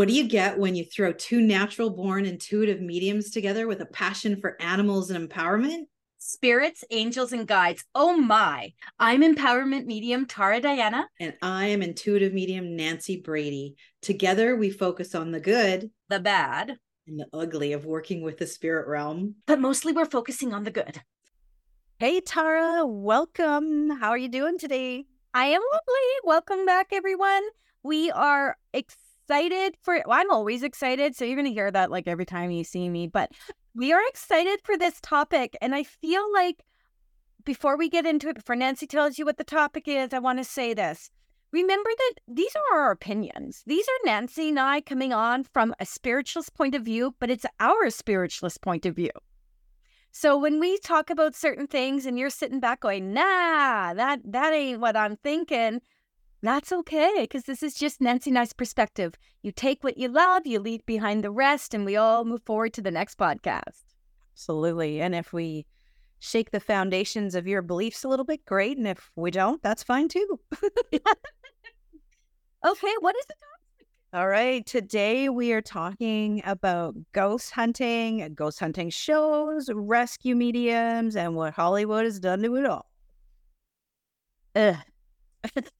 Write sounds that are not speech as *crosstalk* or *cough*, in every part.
What do you get when you throw two natural born intuitive mediums together with a passion for animals and empowerment? Spirits, angels, and guides. Oh my. I'm empowerment medium Tara Diana. And I am intuitive medium Nancy Brady. Together, we focus on the good, the bad, and the ugly of working with the spirit realm. But mostly, we're focusing on the good. Hey, Tara, welcome. How are you doing today? I am lovely. Welcome back, everyone. We are excited for, well, I'm always excited. So you're going to hear that like every time you see me, but we are excited for this topic. And I feel like before we get into it, before Nancy tells you what the topic is, I want to say this. Remember that these are our opinions. These are Nancy and I coming on from a spiritualist point of view, but it's our spiritualist point of view. So when we talk about certain things and you're sitting back going, nah, that that ain't what I'm thinking, that's okay because this is just Nancy Nice perspective. You take what you love, you leave behind the rest, and we all move forward to the next podcast. Absolutely. And if we shake the foundations of your beliefs a little bit, great. And if we don't, that's fine too. *laughs* okay, what is the topic? *laughs* all right. Today we are talking about ghost hunting, ghost hunting shows, rescue mediums, and what Hollywood has done to it all. Ugh. *laughs*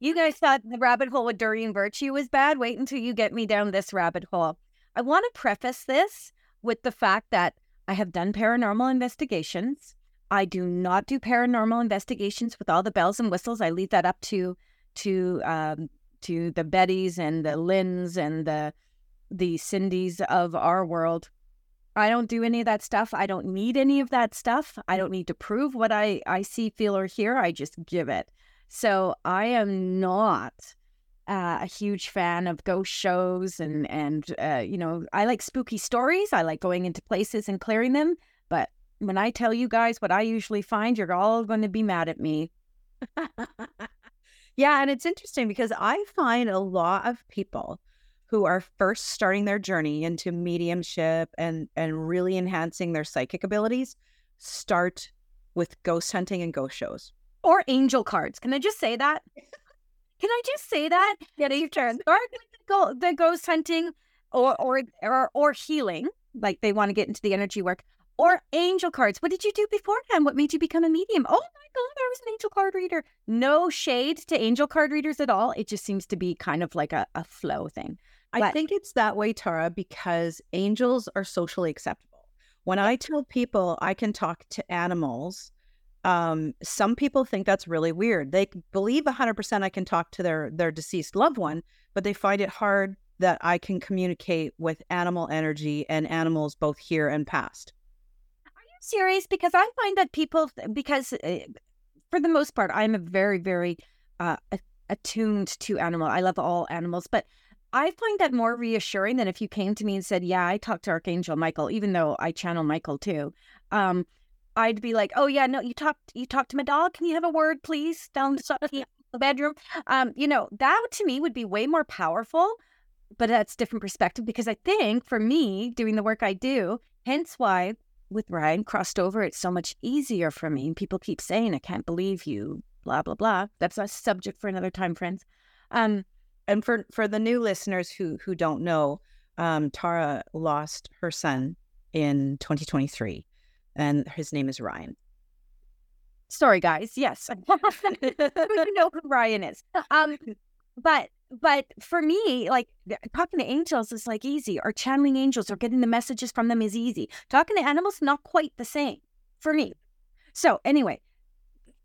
you guys thought the rabbit hole with Doreen Virtue was bad? Wait until you get me down this rabbit hole. I want to preface this with the fact that I have done paranormal investigations. I do not do paranormal investigations with all the bells and whistles. I leave that up to to um, to the Bettys and the Lynns and the the Cindys of our world. I don't do any of that stuff. I don't need any of that stuff. I don't need to prove what I, I see, feel, or hear. I just give it. So I am not uh, a huge fan of ghost shows and and uh, you know I like spooky stories. I like going into places and clearing them. But when I tell you guys what I usually find, you're all going to be mad at me. *laughs* Yeah, and it's interesting because I find a lot of people who are first starting their journey into mediumship and and really enhancing their psychic abilities start with ghost hunting and ghost shows or angel cards. Can I just say that? *laughs* Can I just say that? Yeah, you turn. The, go- the ghost hunting or, or or or healing, like they want to get into the energy work, or angel cards. What did you do beforehand? What made you become a medium? Oh my God, I was an angel card reader. No shade to angel card readers at all. It just seems to be kind of like a, a flow thing. I think it's that way, Tara, because angels are socially acceptable. When I tell people I can talk to animals, um, some people think that's really weird. They believe 100% I can talk to their their deceased loved one, but they find it hard that I can communicate with animal energy and animals both here and past Are you serious because I find that people, because uh, for the most part, I'm a very, very uh, attuned to animal. I love all animals, but I find that more reassuring than if you came to me and said, "Yeah, I talked to Archangel Michael," even though I channel Michael too. Um, I'd be like, "Oh yeah, no, you talked, you talked to my dog. Can you have a word, please, down *laughs* the bedroom?" Um, you know, that to me would be way more powerful. But that's different perspective because I think for me doing the work I do, hence why with Ryan crossed over, it's so much easier for me. And people keep saying, I can't believe you, blah, blah, blah. That's a subject for another time, friends. Um, and for, for the new listeners who, who don't know, um, Tara lost her son in 2023, and his name is Ryan. Sorry, guys. Yes. *laughs* you know who Ryan is. Um, but but for me, like talking to angels is like easy, or channeling angels or getting the messages from them is easy. Talking to animals, not quite the same for me. So anyway,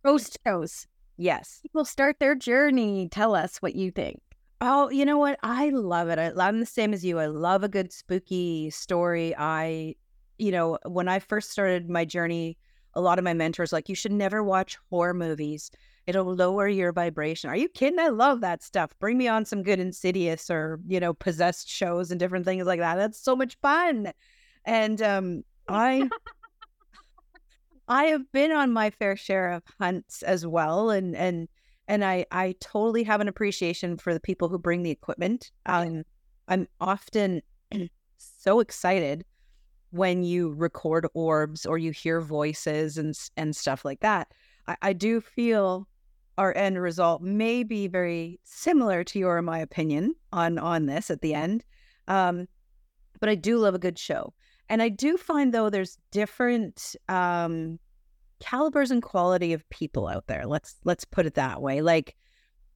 ghost shows. Yes. People start their journey. Tell us what you think. Oh, you know what? I love it. I, I'm the same as you. I love a good spooky story. I, you know, when I first started my journey, a lot of my mentors like, you should never watch horror movies it'll lower your vibration. Are you kidding? I love that stuff. Bring me on some good Insidious or, you know, possessed shows and different things like that. That's so much fun. And um I *laughs* I have been on my fair share of hunts as well and and and I I totally have an appreciation for the people who bring the equipment. Um I'm often *clears throat* so excited when you record orbs or you hear voices and and stuff like that. I, I do feel our end result may be very similar to your my opinion on on this at the end Um, but I do love a good show. And I do find though there's different um calibers and quality of people out there. Let's let's put it that way. Like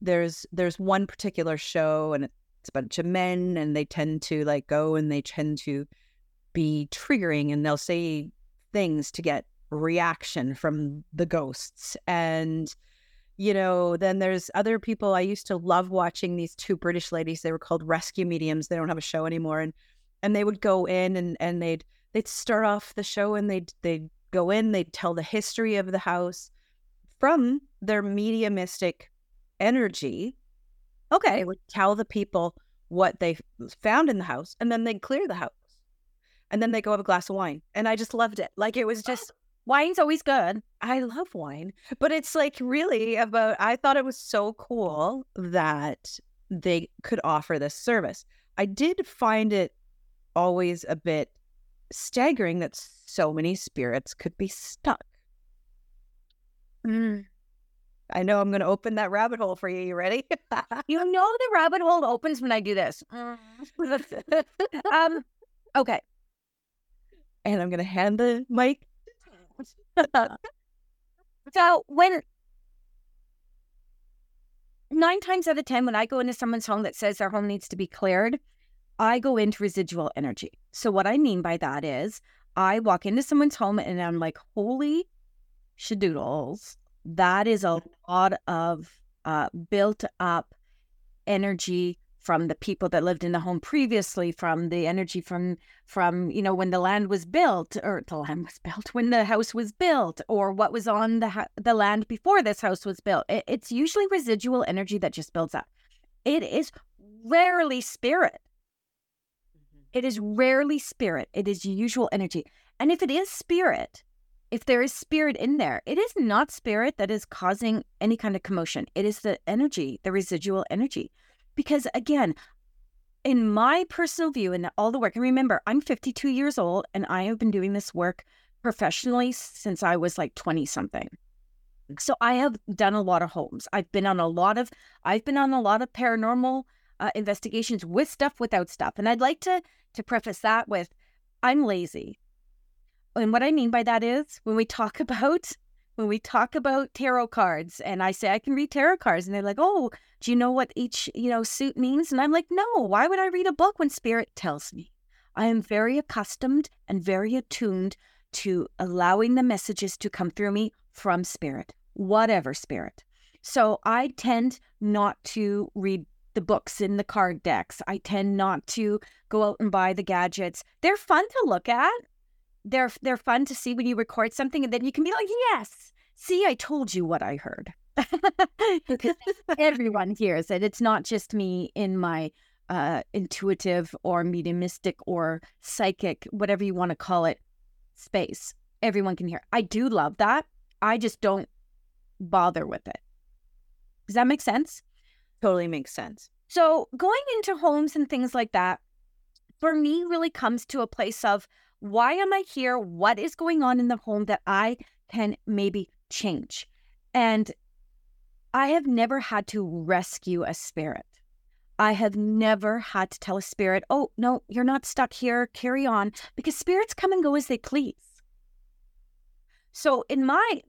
there's there's one particular show and it's a bunch of men and they tend to like go and they tend to be triggering and they'll say things to get reaction from the ghosts. And you know then there's other people i used to love watching these two british ladies they were called rescue mediums they don't have a show anymore and and they would go in and and they'd they'd start off the show and they'd they'd go in they'd tell the history of the house from their mediumistic energy. Okay they would tell the people what they found in the house and then they'd clear the house and then they go have a glass of wine and i just loved it like it was just Wine's always good. I love wine, but it's like really about. I thought it was so cool that they could offer this service. I did find it always a bit staggering that so many spirits could be stuck. Mm. I know I'm going to open that rabbit hole for you. You ready? You know the rabbit hole opens when I do this. *laughs* um, okay. And I'm going to hand the mic. So when nine times out of ten, when I go into someone's home that says their home needs to be cleared, I go into residual energy. So what I mean by that is I walk into someone's home and I'm like, holy shadoodles, that is a lot of uh, built up energy from the people that lived in the home previously, from the energy from from you know when the land was built or the land was *laughs* built when the house was built or what was on the ha- the land before this house was built. It, it's usually residual energy that just builds up. It is rarely spirit. Mm-hmm. It is rarely spirit. It is usual energy. And if it is spirit, if there is spirit in there, it is not spirit that is causing any kind of commotion. It is the energy, the residual energy. Because again, in my personal view and all the work, and remember, I'm 52 years old and I have been doing this work professionally since I was like 20 something. So I have done a lot of homes. I've been on a lot of I've been on a lot of paranormal uh, investigations with stuff without stuff. And I'd like to to preface that with I'm lazy. And what I mean by that is when we talk *laughs* about when we talk about tarot cards and I say I can read tarot cards and they're like, "Oh, do you know what each, you know, suit means?" And I'm like, "No, why would I read a book when spirit tells me?" I am very accustomed and very attuned to allowing the messages to come through me from spirit, whatever spirit. So I tend not to read the books in the card decks. I tend not to go out and buy the gadgets. They're fun to look at. They're they're fun to see when you record something and then you can be like, "Yes, see, I told you what I heard." *laughs* because everyone hears it. It's not just me in my uh, intuitive or mediumistic or psychic, whatever you want to call it, space. Everyone can hear. I do love that. I just don't bother with it. Does that make sense? Totally makes sense. So going into homes and things like that, for me, really comes to a place of why am I here? What is going on in the home that I can maybe change? And I have never had to rescue a spirit. I have never had to tell a spirit, oh, no, you're not stuck here, carry on, because spirits come and go as they please. So, in my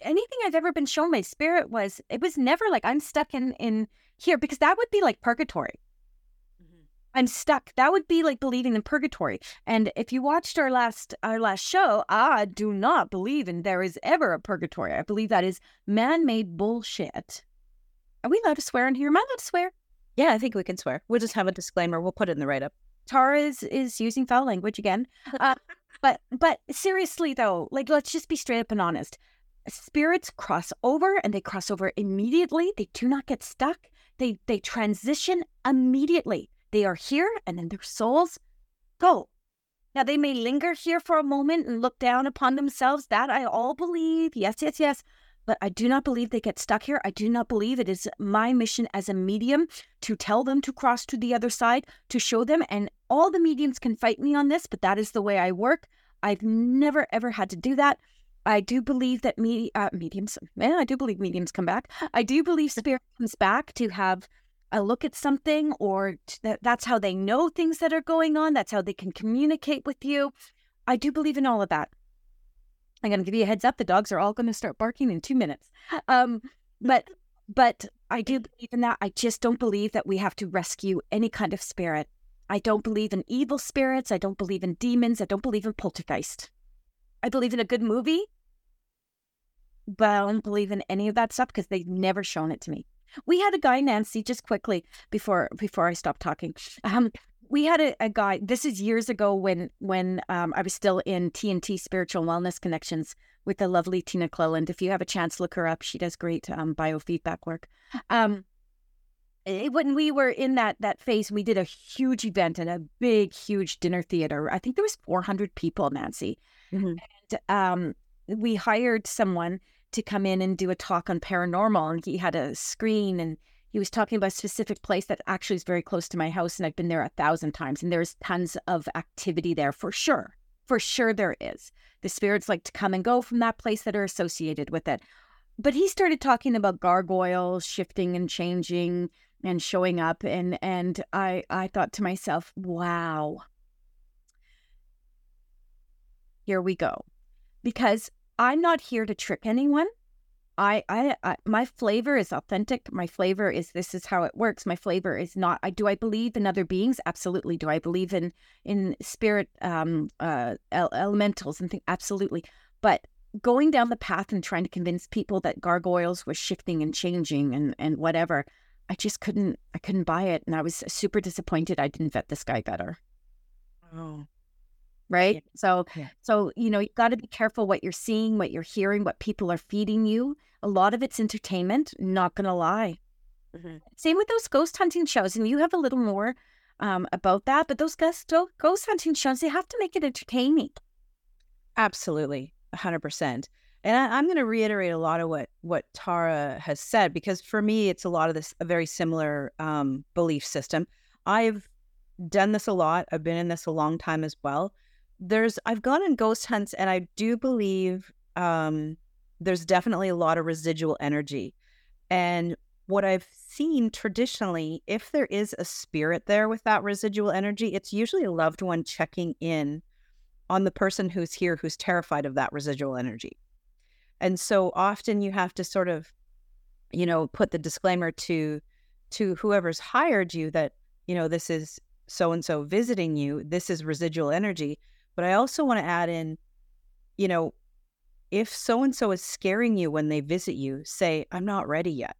anything I've ever been shown my spirit was, it was never like I'm stuck in, in here, because that would be like purgatory. I'm stuck. That would be like believing in purgatory. And if you watched our last our last show, I do not believe in there is ever a purgatory. I believe that is man-made bullshit. Are we allowed to swear in here? Am I allowed to swear? Yeah, I think we can swear. We'll just have a disclaimer. We'll put it in the write up. Tara is is using foul language again. Uh, *laughs* but but seriously though, like let's just be straight up and honest. Spirits cross over and they cross over immediately. They do not get stuck. They they transition immediately. They are here and then their souls go. Now, they may linger here for a moment and look down upon themselves. That I all believe. Yes, yes, yes. But I do not believe they get stuck here. I do not believe it is my mission as a medium to tell them to cross to the other side, to show them. And all the mediums can fight me on this, but that is the way I work. I've never, ever had to do that. I do believe that me, uh, mediums, man, I do believe mediums come back. I do believe spirit comes back to have a look at something or that's how they know things that are going on. That's how they can communicate with you. I do believe in all of that. I'm going to give you a heads up. The dogs are all going to start barking in two minutes. Um, but but I do believe in that. I just don't believe that we have to rescue any kind of spirit. I don't believe in evil spirits. I don't believe in demons. I don't believe in poltergeist. I believe in a good movie, but I don't believe in any of that stuff because they've never shown it to me. We had a guy, Nancy, just quickly before before I stop talking. Um, we had a, a, guy. This is years ago when when um, I was still in TNT Spiritual Wellness Connections with the lovely Tina Cleland. If you have a chance, look her up. She does great um, biofeedback work. Um, it, when we were in that that phase, we did a huge event and a big, huge dinner theater. I think there was 400 people, Nancy, mm-hmm. and um, we hired someone to come in and do a talk on paranormal, and he had a screen and he was talking about a specific place that actually is very close to my house, and I've been there a thousand times, and there's tons of activity there for sure. For sure, there is. The spirits like to come and go from that place that are associated with it. But he started talking about gargoyles shifting and changing and showing up, and and I I thought to myself, wow, here we go, because I'm not here to trick anyone. I, I, I, my flavor is authentic. My flavor is this is how it works. My flavor is not. I do I believe in other beings? Absolutely. Do I believe in in spirit, um, uh, elementals and things? Absolutely. But going down the path and trying to convince people that gargoyles was shifting and changing and and whatever, I just couldn't. I couldn't buy it, and I was super disappointed. I didn't vet this guy better. Oh, right? Yeah. So, yeah. so you know, you've got to be careful what you're seeing, what you're hearing, what people are feeding you. A lot of it's entertainment. Not gonna lie. Mm-hmm. Same with those ghost hunting shows, and you have a little more um, about that. But those ghost ghost hunting shows, they have to make it entertaining. Absolutely, hundred percent. And I, am going to reiterate a lot of what what Tara has said because for me, it's a lot of this a very similar um, belief system. I've done this a lot. I've been in this a long time as well there's I've gone on ghost hunts and I do believe um, there's definitely a lot of residual energy. And what I've seen traditionally, if there is a spirit there with that residual energy, it's usually a loved one checking in on the person who's here who's terrified of that residual energy. And so often you have to sort of, you know, put the disclaimer to to whoever's hired you that, you know, this is so and so visiting you, this is residual energy but I also want to add in, you know, if so and so is scaring you when they visit you, say, I'm not ready yet.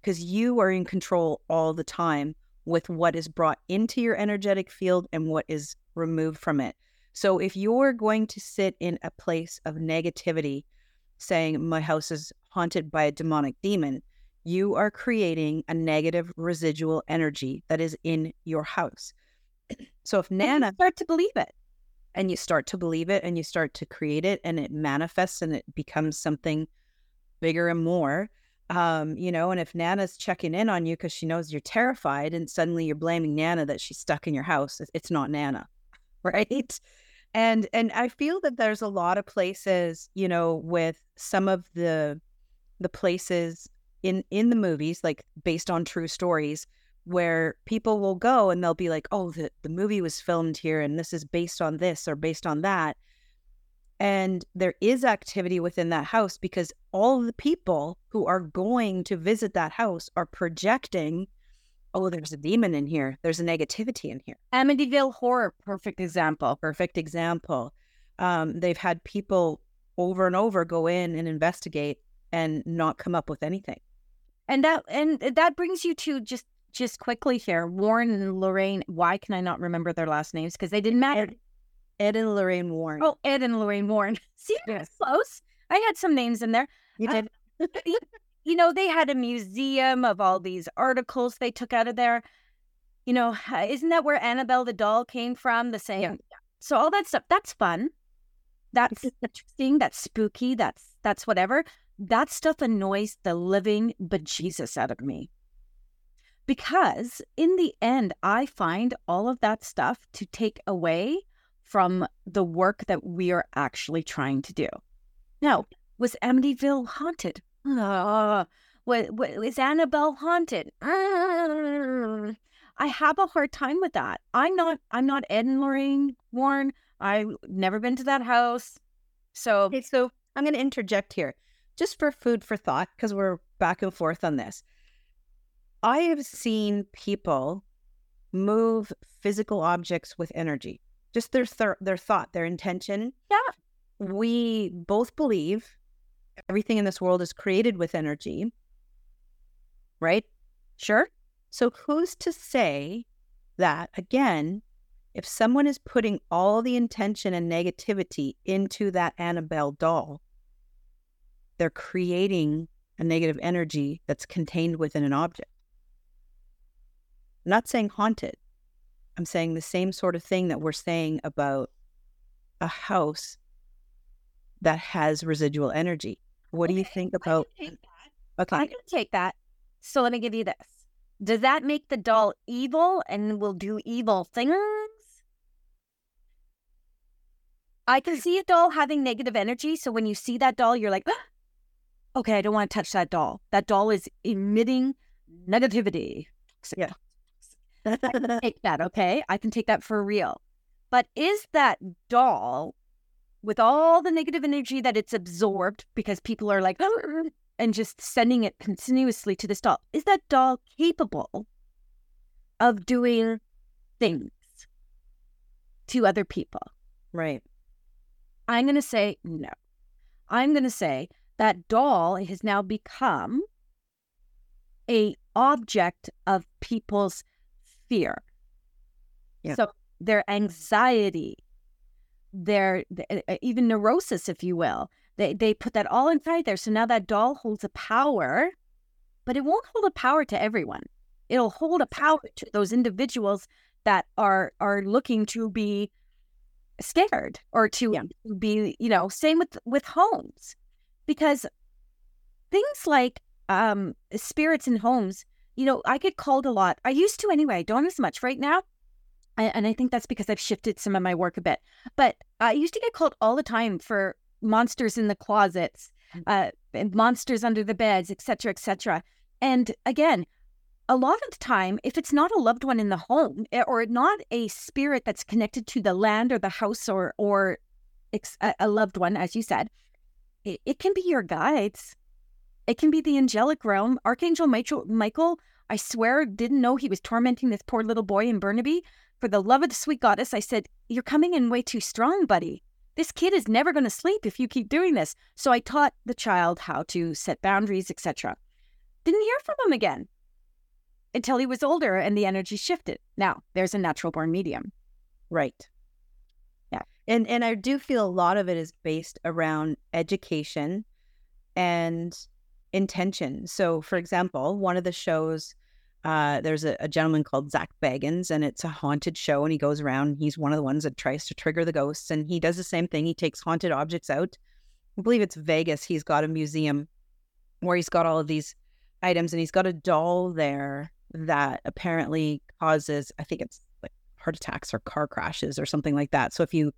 Because you are in control all the time with what is brought into your energetic field and what is removed from it. So if you're going to sit in a place of negativity, saying, My house is haunted by a demonic demon, you are creating a negative residual energy that is in your house. *clears throat* So if Nana start to believe it, and you start to believe it and you start to create it and it manifests and it becomes something bigger and more um, you know and if nana's checking in on you because she knows you're terrified and suddenly you're blaming nana that she's stuck in your house it's not nana *laughs* right? And and i feel that there's a lot of places you know with some of the the places in in the movies like based on true stories where people will go and they'll be like, oh, the, the movie was filmed here and this is based on this or based on that. And there is activity within that house because all the people who are going to visit that house are projecting, oh, there's a demon in here. There's a negativity in here. Amityville Horror, perfect example. Perfect example. Um, they've had people over and over go in and investigate and not come up with anything. And that and that brings you to just just quickly here, Warren and Lorraine. Why can I not remember their last names? Because they didn't matter. Ed, Ed, and Lorraine Warren. Oh, Ed and Lorraine Warren. *laughs* See, yes. close. I had some names in there. You did. Uh, *laughs* you know, they had a museum of all these articles they took out of there. You know, isn't that where Annabelle the doll came from? The same. Yeah. So all that stuff. That's fun. That's *laughs* interesting. That's spooky. That's that's whatever. That stuff annoys the living bejesus out of me because in the end, I find all of that stuff to take away from the work that we are actually trying to do. Now, was Amityville haunted? *laughs* Uh, is Annabelle haunted? *laughs* I have a hard time with that. I'm not. I'm not Ed and Lorraine Warren. I've never been to that house. So, okay, so I'm going to interject here, just for food for thought, because we're back and forth on this. I have seen people move physical objects with energy, just their th- their thought, their intention. Yeah. We both believe everything in this world is created with energy, right? Sure. So who's to say that again, if someone is putting all the intention and negativity into that Annabelle doll, they're creating a negative energy that's contained within an object. I'm not saying haunted. I'm saying the same sort of thing that we're saying about a house that has residual energy. What okay, do you think about? I okay. I can take that. So let me give you this. Does that make the doll evil and will do evil things? I can see a doll having negative energy. So when you see that doll, you're like, *gasps* okay, I don't want to touch that doll. That doll is emitting negativity. Yeah. *laughs* take that, okay? I can take that for real. But is that doll, with all the negative energy that it's absorbed, because people are like, *laughs* and just sending it continuously to this doll, is that doll capable of doing things to other people? Right. I'm going to say no. I'm going to say that doll has now become a object of people's fear. Yeah. So their anxiety, their, even neurosis, if you will, they they put that all inside there. So now that doll holds a power, but it won't hold a power to everyone. It'll hold a power to those individuals that are are looking to be scared or to yeah. be, you know, same with with homes. Because things like um spirits in homes you know, I get called a lot. I used to anyway. I don't as much right now. And I think that's because I've shifted some of my work a bit. But I used to get called all the time for monsters in the closets, mm. uh, monsters under the beds, etc., etc. And again, a lot of the time, if it's not a loved one in the home eh, or not a spirit that's connected to the land or the house or or a loved one, as you said, it, it can be your guides. It can be the angelic realm. Archangel Michael, Michael, I swear, didn't know he was tormenting this poor little boy in Burnaby. For the love of the sweet goddess, I said, You're coming in way too strong, buddy. This kid is never going to sleep if you keep doing this. So I taught the child how to set boundaries, etc. Didn't hear from him again until he was older and the energy shifted. Now, there's a natural born medium. Right. Yeah. And and I do feel a lot of it is based around education and intention. So, for example, one of the shows, uh, there's a, a, gentleman called Zak Bagans, and it's a haunted show. And he goes around, he's one of the ones that tries to trigger the ghosts. And he does the same thing. He takes haunted objects out. I believe it's Vegas. He's got a museum where he's got all of these items, and he's got a doll there that apparently causes, I think it's like heart attacks or car crashes or something like that. So if you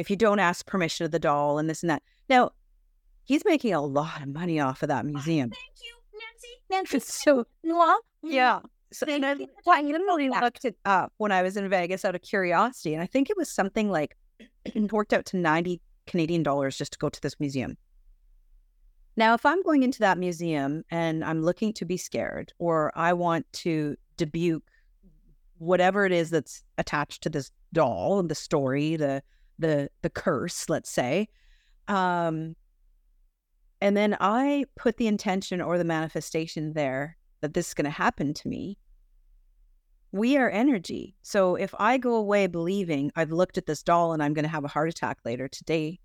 if you don't ask permission of the doll and this and that. Now, he's making a lot of money off of that museum. Thank you, Nancy. Nancy. so yeah. So and I, I literally looked it up when I was in Vegas out of curiosity, and I think it was something like *clears throat* it worked out to ninety Canadian dollars just to go to this museum. Now, if I'm going into that museum and I'm looking to be scared, or I want to debut whatever it is that's attached to this doll, the story, the the the curse, let's say, um, and then I put the intention or the manifestation there that this is going to happen to me. We are energy. So if I go away believing I've looked at this doll and I'm going to have a heart attack later today,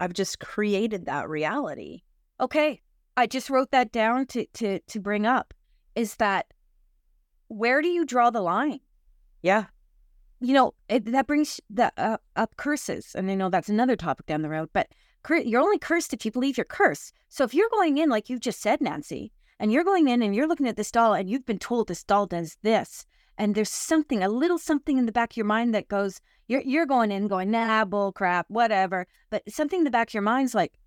I've just created that reality. Okay. I just wrote that down to to to bring up is that where do you draw the line? Yeah. You know, it, that brings the uh, up curses. And I know that's another topic down the road, but you're only cursed if you believe you're cursed. So if you're going in, like you just said, Nancy, and you're going in and you're looking at this doll and you've been told this doll does this, and there's something, a little something in the back of your mind that goes, you're you're going in going, nah, bull crap, whatever. But something in the back of your mind's like,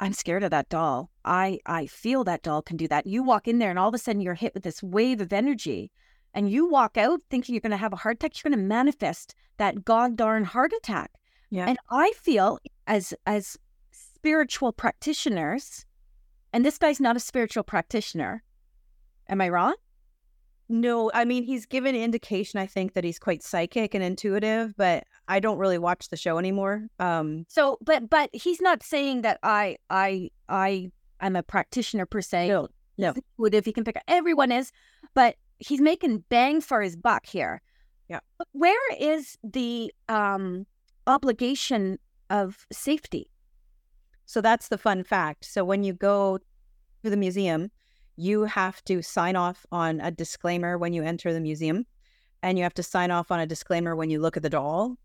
I'm scared of that doll. I I feel that doll can do that. You walk in there and all of a sudden you're hit with this wave of energy and you walk out thinking you're going to have a heart attack, you're going to manifest that god darn heart attack. Yeah. And I feel as as spiritual practitioners, and this guy's not a spiritual practitioner. Am I wrong? No, I mean he's given indication I think that he's quite psychic and intuitive, but I don't really watch the show anymore. Um So, but but he's not saying that I I I I'm a practitioner per se. No, no. He's intuitive. He can pick. Everyone is, but he's making bang for his buck here. Yeah. But where is the um obligation of safety? So that's the fun fact. So when you go to the museum, you have to sign off on a disclaimer when you enter the museum, and you have to sign off on a disclaimer when you look at the doll,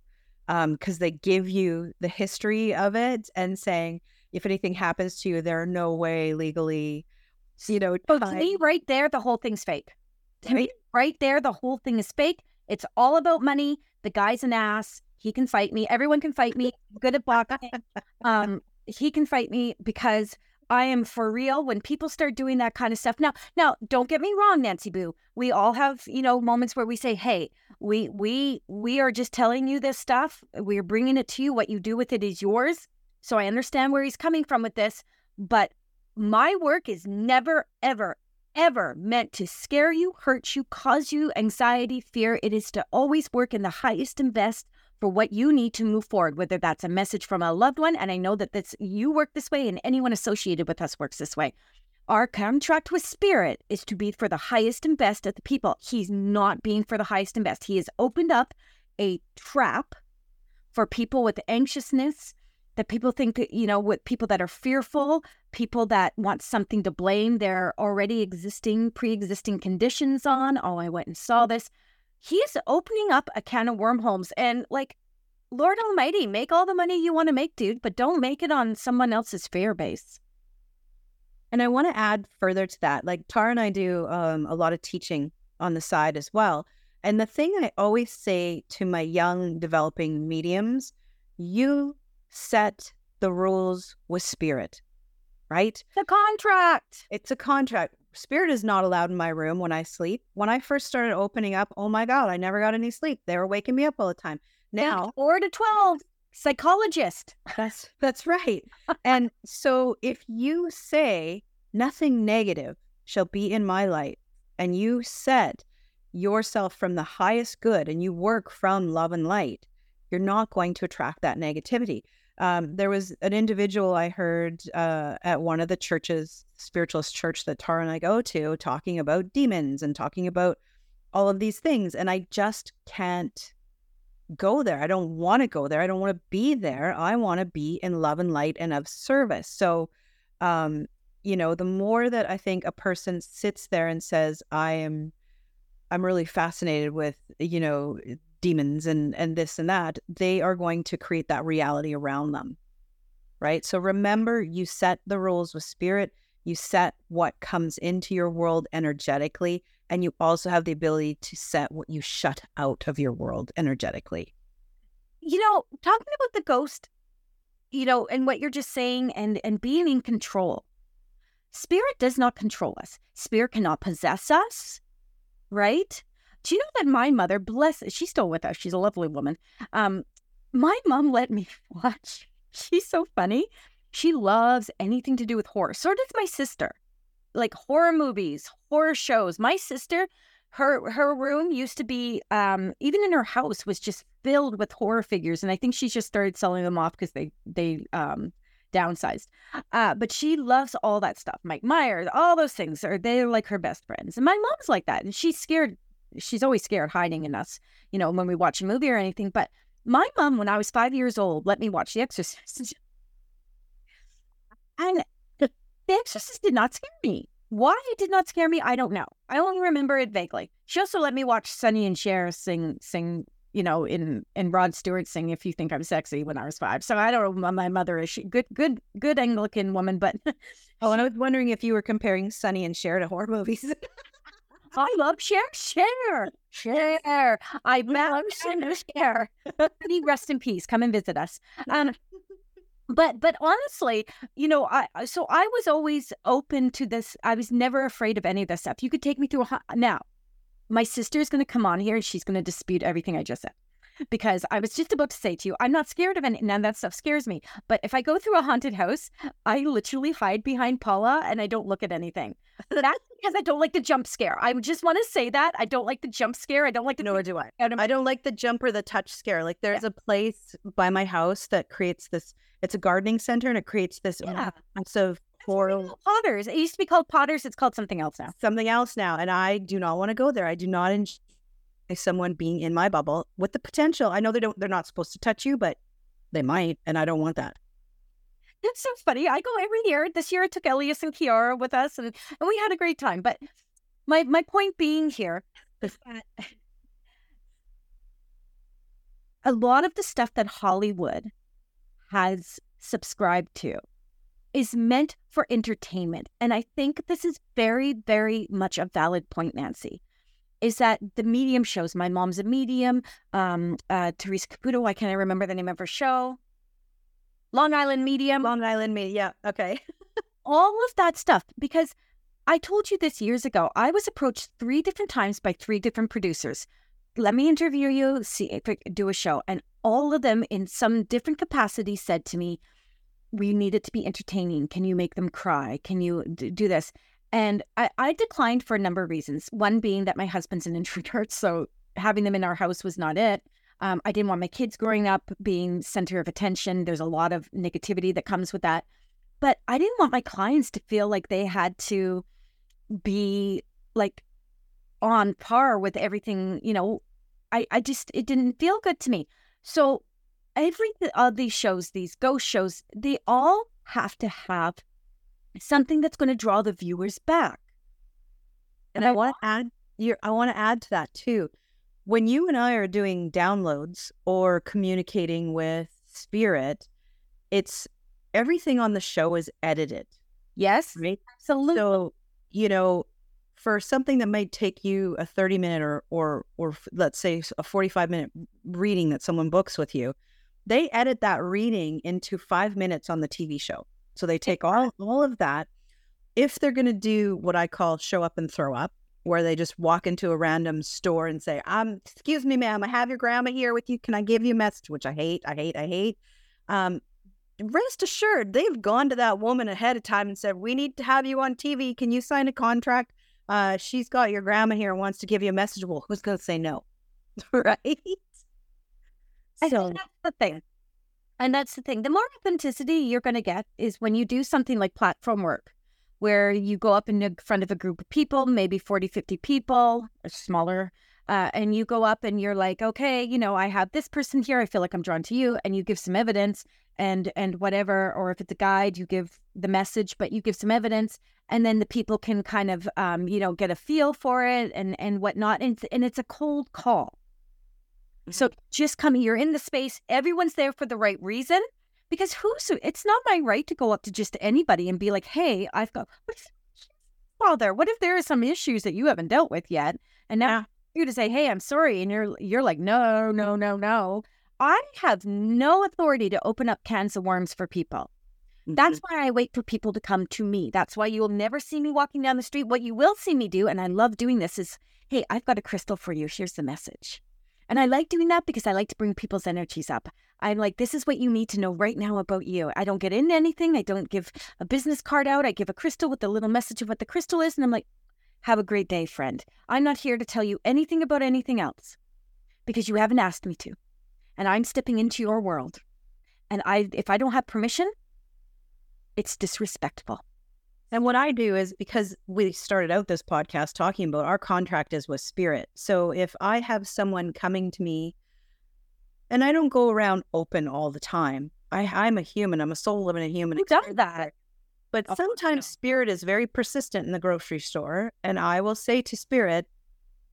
um, because they give you the history of it and saying if anything happens to you, there are no way legally, you know. So to me, right there, the whole thing's fake. To me, right there, the whole thing is fake. It's all about money. The guy's an ass. He can fight me. Everyone can fight me. I'm good at boxing. um, he can fight me because I am for real. When people start doing that kind of stuff, now, now, don't get me wrong, Nancy Boo. We all have, you know, moments where we say, "Hey, we, we, we are just telling you this stuff. We are bringing it to you. What you do with it is yours." So I understand where he's coming from with this, but my work is never, ever, ever meant to scare you, hurt you, cause you anxiety, fear. It is to always work in the highest and best for what you need to move forward, whether that's a message from a loved one. And I know that this you work this way and anyone associated with us works this way. Our contract with Spirit is to be for the highest and best of the people. He's not being for the highest and best. He has opened up a trap for people with anxiousness, that people think that, you know, with people that are fearful, people that want something to blame their already existing, pre existing conditions on. Oh, I went and saw this. He's opening up a can of wormholes. And like, Lord Almighty, make all the money you want to make, dude, but don't make it on someone else's fear base. And I want to add further to that. Like Tara and I do um, a lot of teaching on the side as well. And the thing I always say to my young developing mediums, you set the rules with spirit, right? The contract. It's a contract. Spirit is not allowed in my room when I sleep. When I first started opening up, oh my God, I never got any sleep. They were waking me up all the time. Now, four to 12, psychologist. that's that's right. and so if you say nothing negative shall be in my light and you set yourself from the highest good and you work from love and light, you're not going to attract that negativity. Um, there was an individual I heard uh, at one of the churches, spiritualist church that Tara and I go to, talking about demons and talking about all of these things. And I just can't go there. I don't want to go there. I don't want to be there. I want to be in love and light and of service. So, um, you know, the more that I think a person sits there and says, I am, I'm really fascinated with, you know, demons and and this and that, they are going to create that reality around them. Right? So remember you set the rules with spirit, you set what comes into your world energetically, and you also have the ability to set what you shut out of your world energetically. You know, talking about the ghost, you know, and what you're just saying and and being in control. Spirit does not control us. Spirit cannot possess us, right? Do you know that my mother, bless, she's still with us. She's a lovely woman. Um, my mom let me *laughs* watch. She's so funny. She loves anything to do with horror. So does my sister. Like horror movies, horror shows. My sister, her her room used to be, um, even in her house, was just filled with horror figures. And I think she just started selling them off because they they um downsized. Uh, but she loves all that stuff. Mike Myers, all those things are they're like her best friends. And my mom's like that. And she's scared she's always scared hiding in us, you know, when we watch a movie or anything. But my mom, when I was five years old, let me watch The Exorcist. *laughs* And The Exorcist did not scare me. Why it did not scare me, I don't know. I only remember it vaguely. She also let me watch Sonny and Cher sing, sing, you know, in in Rod Stewart sing "If You Think I'm Sexy" when I was five. So I don't know. My mother is she good, good, good Anglican woman, but *laughs* Oh, and I was wondering if you were comparing Sonny and Cher to horror movies. *laughs* I love Cher, Cher, Cher. I *laughs* love Cher, Cher. Rest in peace. Come and visit us. Um, but but honestly, you know, I so I was always open to this. I was never afraid of any of this stuff. You could take me through a now. My sister is going to come on here and she's going to dispute everything I just said because I was just about to say to you, I'm not scared of any, none of that stuff scares me. But if I go through a haunted house, I literally hide behind Paula and I don't look at anything. That's because I don't like the jump scare. I just want to say that. I don't like the jump scare. I don't like the. Nor do I. I don't like the jump or the touch scare. Like there's yeah. a place by my house that creates this, it's a gardening center and it creates this yeah. massive floral. Potters. It used to be called Potters. It's called something else now. Something else now. And I do not want to go there. I do not enjoy someone being in my bubble with the potential. I know they don't they're not supposed to touch you, but they might, and I don't want that. It's so funny. I go every year. This year I took Elias and Kiara with us and, and we had a great time. But my my point being here is that a lot of the stuff that Hollywood has subscribed to is meant for entertainment. And I think this is very, very much a valid point, Nancy is that the medium shows. My mom's a medium. Um, uh, Teresa Caputo, why can't I remember the name of her show? Long Island Medium. Long Island Medium. Yeah. Okay. *laughs* All of that stuff. Because I told you this years ago. I was approached three different times by three different producers. Let me interview you, see do a show. And all of them, in some different capacity, said to me, We need it to be entertaining. Can you make them cry? Can you d- do this? And I, I declined for a number of reasons. One being that my husband's an *laughs* introvert, so having them in our house was not it. Um, I didn't want my kids growing up being center of attention. There's a lot of negativity that comes with that. But I didn't want my clients to feel like they had to be like on par with everything, you know. I, I just it didn't feel good to me. So every of these shows, these ghost shows, they all have to have something that's going to draw the viewers back. And I want to add I want to add to that too. When you and I are doing downloads or communicating with spirit, it's everything on the show is edited. Yes. Right? Absolutely. So, you know, for something that might take you a 30 minute or or or let's say a 45 minute reading that someone books with you, they edit that reading into 5 minutes on the TV show. So they take all all of that. If they're going to do what I call show up and throw up, where they just walk into a random store and say, "Um, excuse me, ma'am, I have your grandma here with you. Can I give you a message?" Which I hate, I hate, I hate. Um, rest assured, they've gone to that woman ahead of time and said, "We need to have you on TV. Can you sign a contract?" Uh, she's got your grandma here and wants to give you a message. Well, who's going to say no, *laughs* right? So that's the thing. And that's the thing. The more authenticity you're going to get is when you do something like platform work, where you go up in front of a group of people, maybe 40, 50 people or smaller, uh, and you go up and you're like, okay, you know, I have this person here. I feel like I'm drawn to you. And you give some evidence and and whatever. Or if it's a guide, you give the message, but you give some evidence. And then the people can kind of, um, you know, get a feel for it and, and whatnot. And, and it's a cold call. So just coming, you're in the space, everyone's there for the right reason. Because who's it's not my right to go up to just anybody and be like, hey, I've got father, what if there are some issues that you haven't dealt with yet? And now you to say, hey, I'm sorry, and you're you're like, no, no, no, no. I have no authority to open up cans of worms for people. Mm-hmm. That's why I wait for people to come to me. That's why you will never see me walking down the street. What you will see me do, and I love doing this, is hey, I've got a crystal for you. Here's the message. And I like doing that because I like to bring people's energies up. I'm like, this is what you need to know right now about you. I don't get into anything. I don't give a business card out. I give a crystal with a little message of what the crystal is. And I'm like, have a great day, friend. I'm not here to tell you anything about anything else because you haven't asked me to. And I'm stepping into your world. And I if I don't have permission, it's disrespectful. And what I do is because we started out this podcast talking about our contract is with spirit. So if I have someone coming to me and I don't go around open all the time. I, I'm a human. I'm a soul living a human. Who does that? But oh, sometimes spirit is very persistent in the grocery store. And I will say to spirit,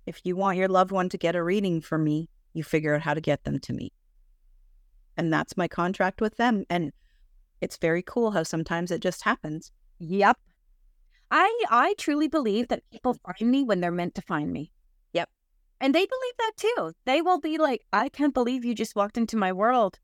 if you want your loved one to get a reading from me, you figure out how to get them to me. And that's my contract with them. And it's very cool how sometimes it just happens. Yep. I I truly believe that people find me when they're meant to find me. Yep. And they believe that too. They will be like, I can't believe you just walked into my world.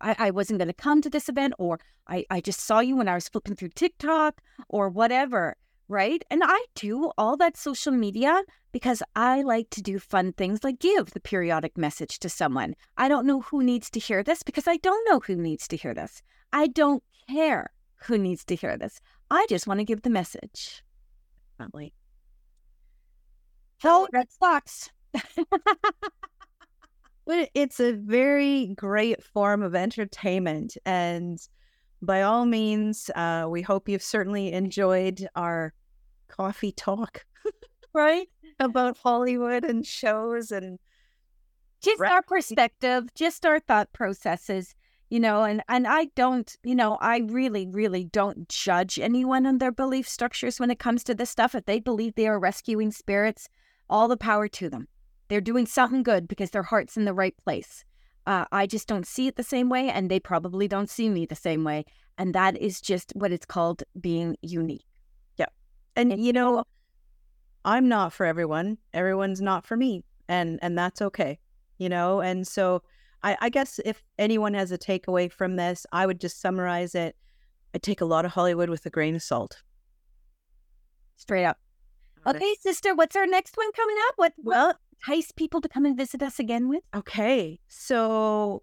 I, I wasn't going to come to this event, or I, I just saw you when I was flipping through TikTok or whatever, right? And I do all that social media because I like to do fun things like give the periodic message to someone. I don't know who needs to hear this because I don't know who needs to hear this. I don't care who needs to hear this. I just want to give the message. Probably. Hell, that sucks. But it's a very great form of entertainment. And by all means, uh, we hope you've certainly enjoyed our coffee talk, *laughs* right? About Hollywood and shows and just our *laughs* perspective, just our thought processes, you know, and, and I don't, you know, I really, really don't judge anyone on their belief structures when it comes to this stuff. If they believe they are rescuing spirits, all the power to them. They're doing something good because their heart's in the right place. Uh, I just don't see it the same way, and they probably don't see me the same way. And that is just what it's called being unique. Yeah. And, and you know, I'm not for everyone. Everyone's not for me. And and that's okay. You know, and so I, I guess if anyone has a takeaway from this, I would just summarize it. I take a lot of Hollywood with a grain of salt. Straight up. Okay, sister, what's our next one coming up? What well entice people to come and visit us again with? Okay. So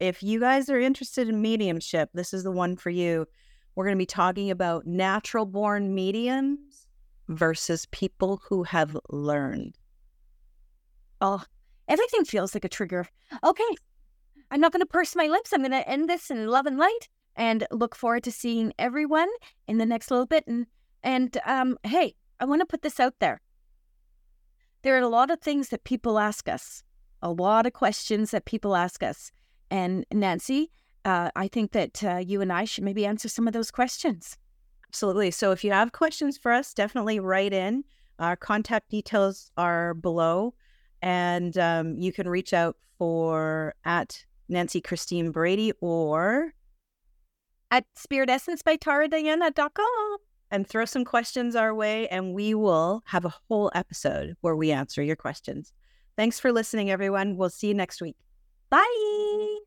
if you guys are interested in mediumship, this is the one for you. We're going to be talking about natural born mediums versus people who have learned. Oh, everything feels like a trigger. Okay. I'm not going to purse my lips. I'm going to end this in love and light and look forward to seeing everyone in the next little bit. And, and um, hey, I want to put this out there. There are a lot of things that people ask us, a lot of questions that people ask us. And Nancy, uh, I think that uh, you and I should maybe answer some of those questions. Absolutely. So if you have questions for us, definitely write in. Our contact details are below, and um, you can reach out for at Nancy Christine Brady or at Spirit Essence by and throw some questions our way, and we will have a whole episode where we answer your questions. Thanks for listening, everyone. We'll see you next week. Bye.